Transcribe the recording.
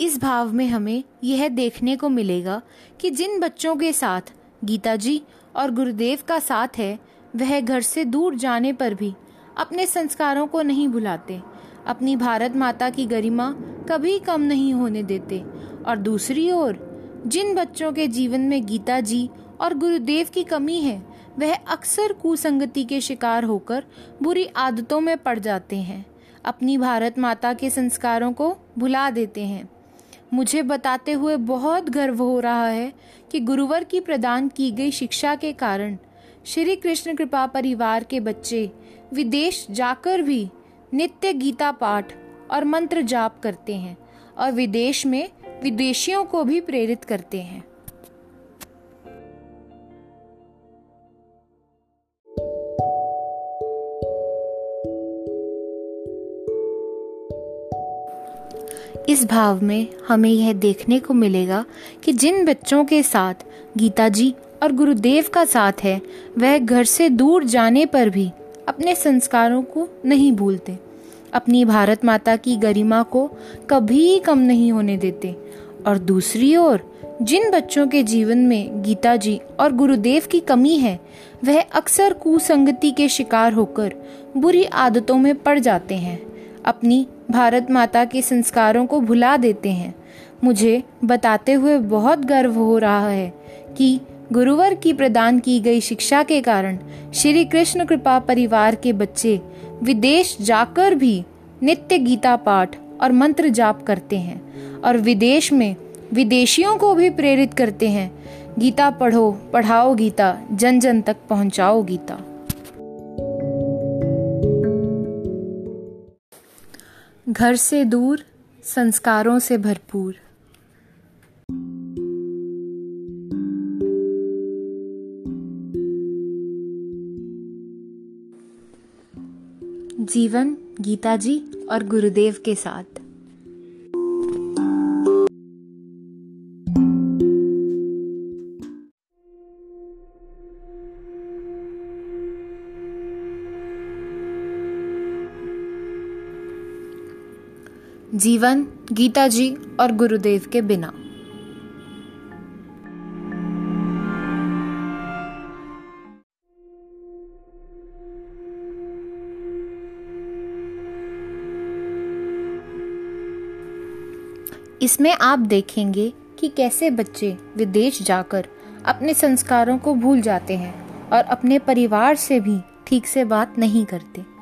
इस भाव में हमें यह देखने को मिलेगा कि जिन बच्चों के साथ गीता जी और गुरुदेव का साथ है, वह घर से दूर जाने पर भी अपने संस्कारों को नहीं भुलाते, अपनी भारत माता की गरिमा कभी कम नहीं होने देते। और दूसरी ओर, जिन बच्चों के जीवन में गीता जी और गुरुदेव की कमी है, वह अक्सर कुसंगति के शिकार होकर बुरी आदतों में पड़ जाते हैं, अपनी भारत माता के संस्कारों को भुला देते हैं। मुझे बताते हुए बहुत गर्व हो रहा है कि गुरुवर की प्रदान की गई शिक्षा के कारण श्री कृष्ण कृपा परिवार के बच्चे विदेश जाकर भी नित्य गीता पाठ और मंत्र जाप करते हैं और विदेश में विदेशियों को भी प्रेरित करते हैं। इस भाव में हमें यह देखने को मिलेगा कि जिन बच्चों के साथ गीता जी और गुरुदेव का साथ है, वह घर से दूर जाने पर भी अपने संस्कारों को नहीं भूलते। अपनी भारत माता की गरिमा को कभी कम नहीं होने देते। और दूसरी ओर, जिन बच्चों के जीवन में गीता जी और गुरुदेव की कमी है, वह अक्सर कुसंगति के शिकार होकर बुरी आदतों में पड़ जाते हैं। अपनी भारत माता के संस्कारों को भुला देते हैं। मुझे बताते हुए बहुत गर्व हो रहा है कि गुरुवर की प्रदान की गई शिक्षा के कारण श्री कृष्ण कृपा परिवार के बच्चे विदेश जाकर भी नित्य गीता पाठ और मंत्र जाप करते हैं और विदेश में विदेशियों को भी प्रेरित करते हैं। गीता पढ़ो, पढ़ाओ गीता, जन जन तक पहुंचाओ गीता। घर से दूर संस्कारों से भरपूर। जीवन गीता जी और गुरुदेव के साथ। जीवन, गीता जी और गुरुदेव के बिना। इसमें आप देखेंगे कि कैसे बच्चे विदेश जाकर अपने संस्कारों को भूल जाते हैं और अपने परिवार से भी ठीक से बात नहीं करते।